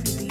everything.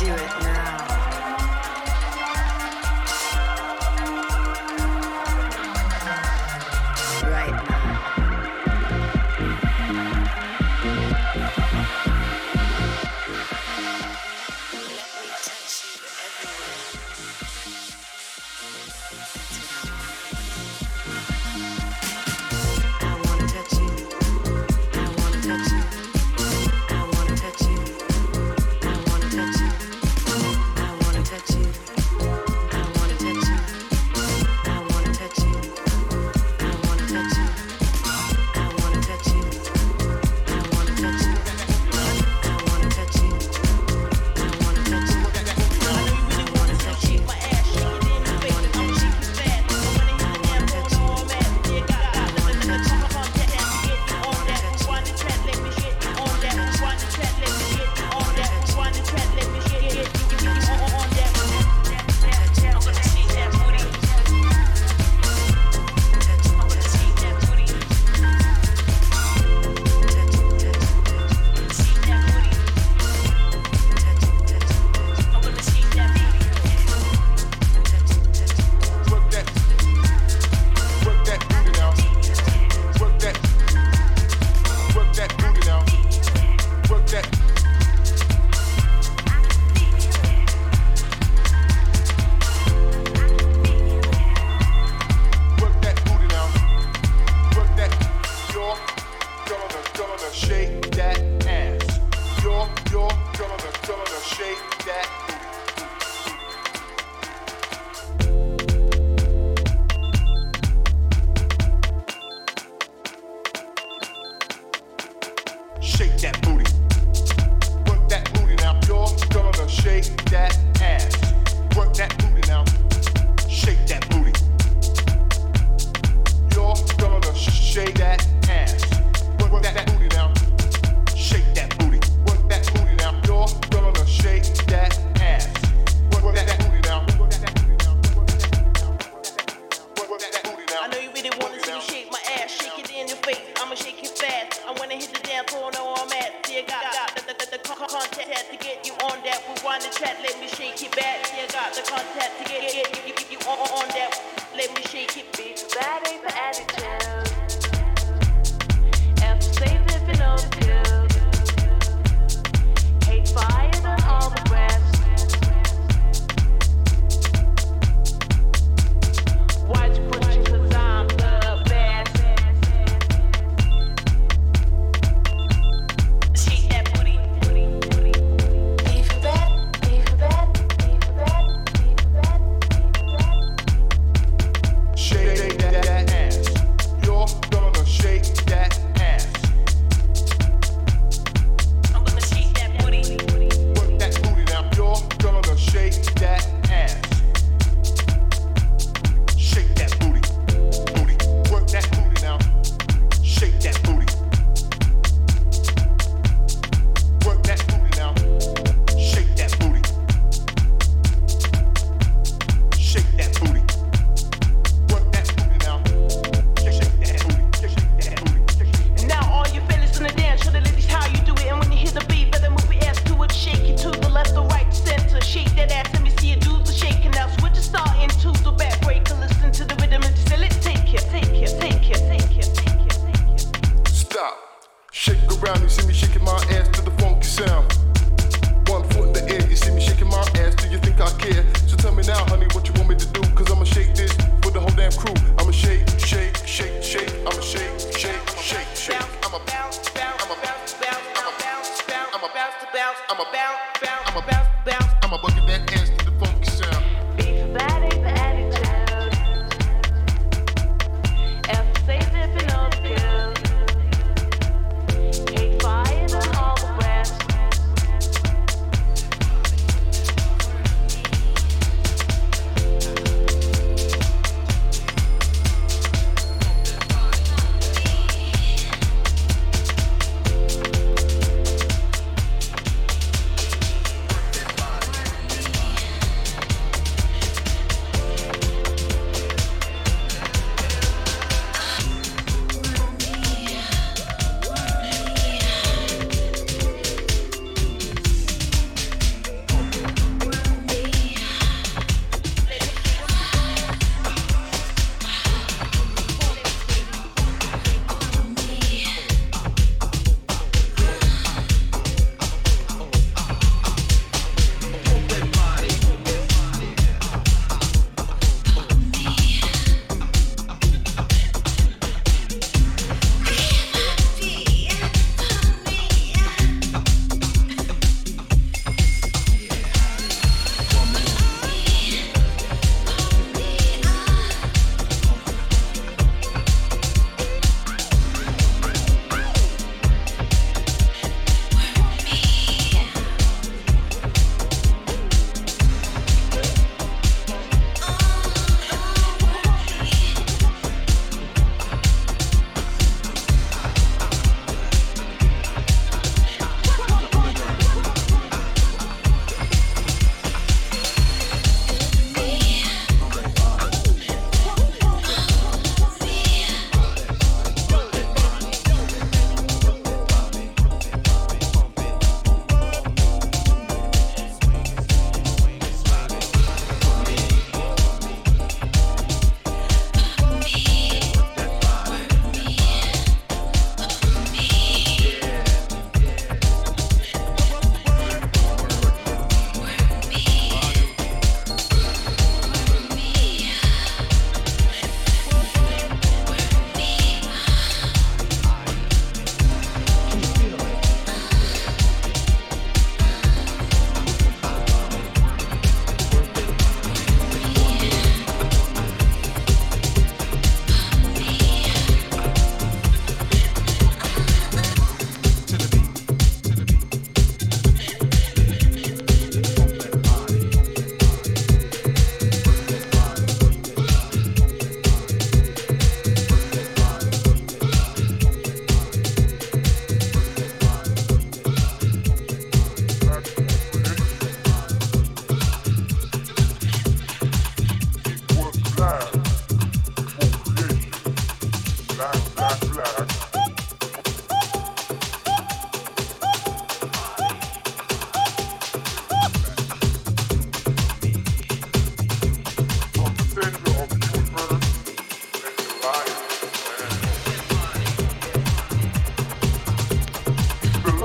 do it now.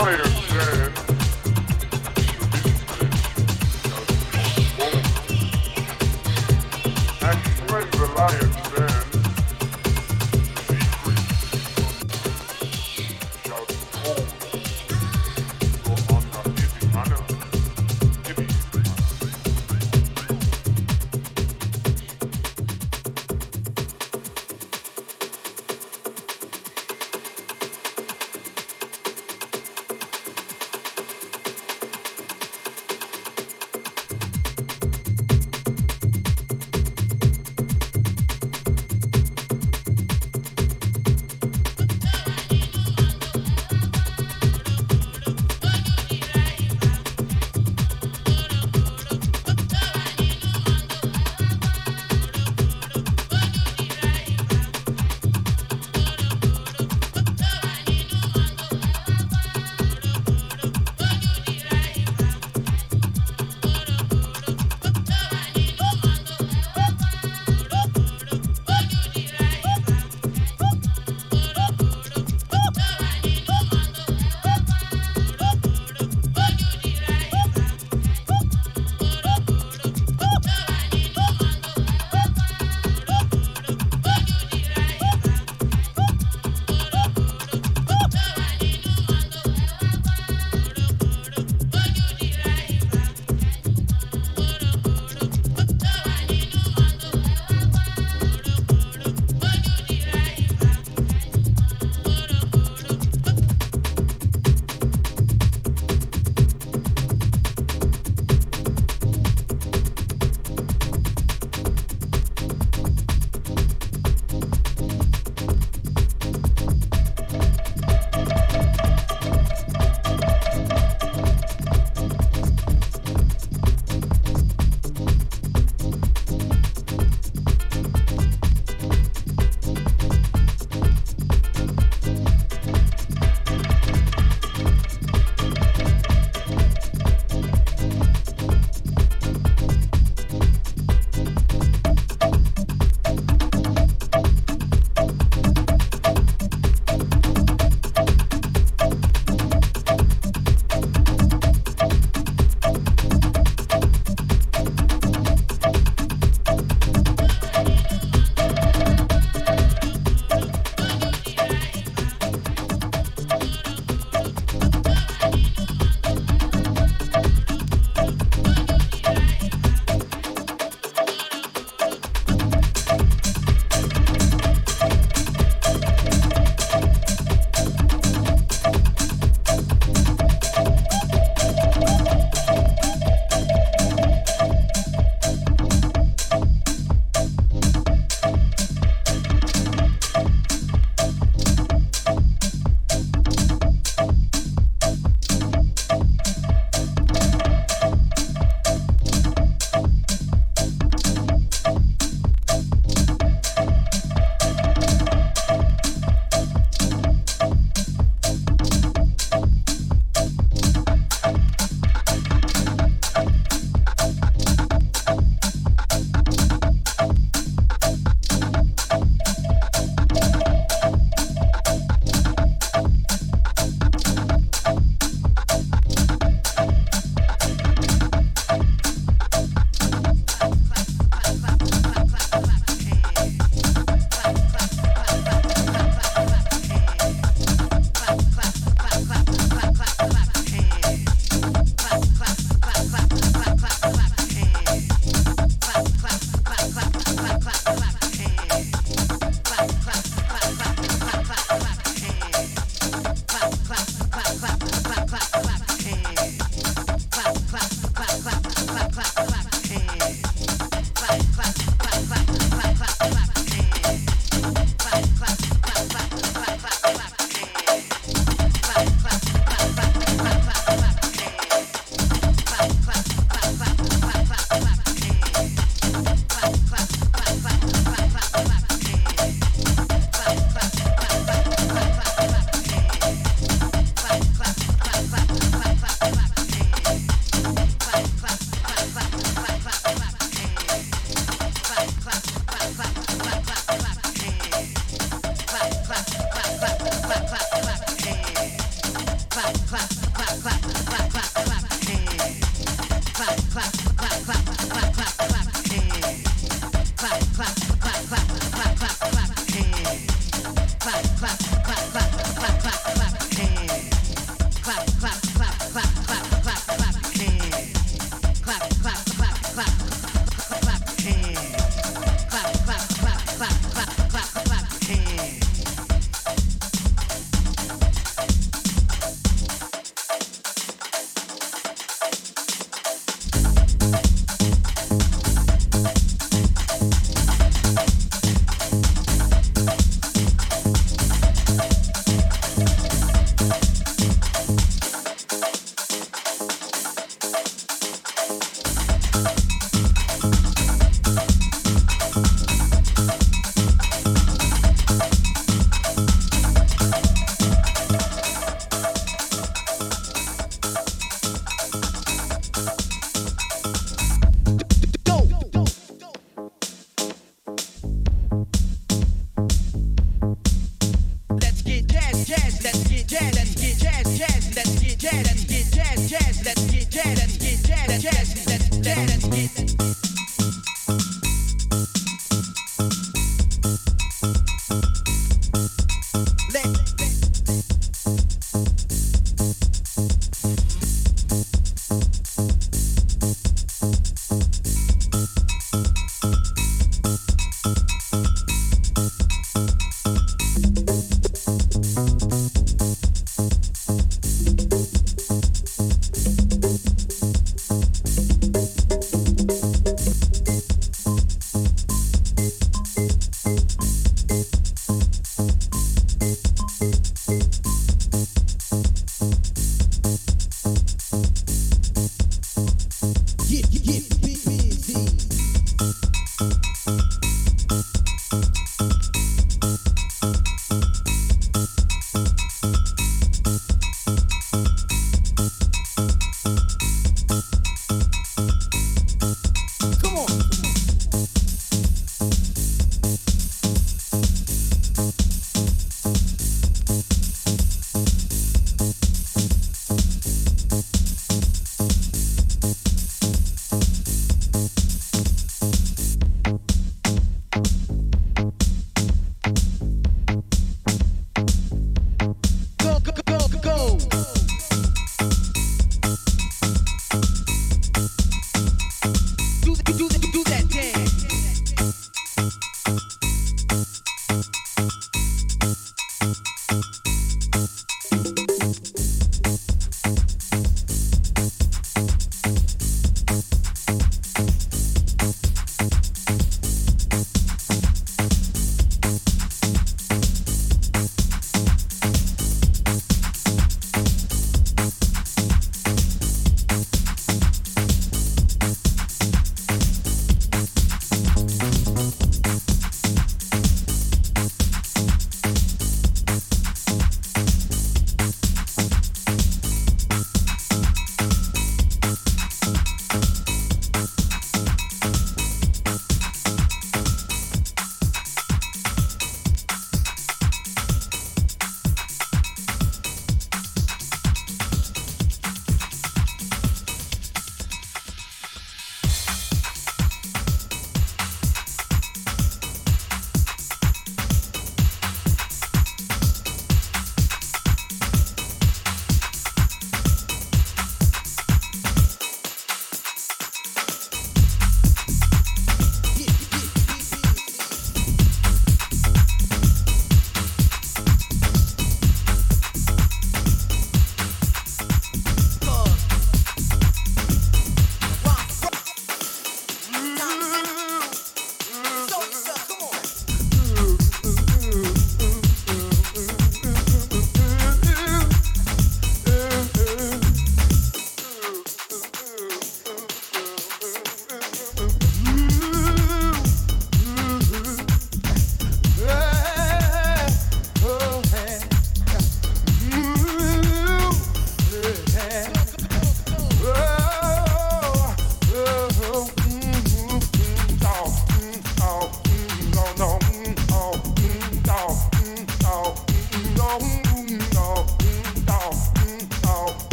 fire!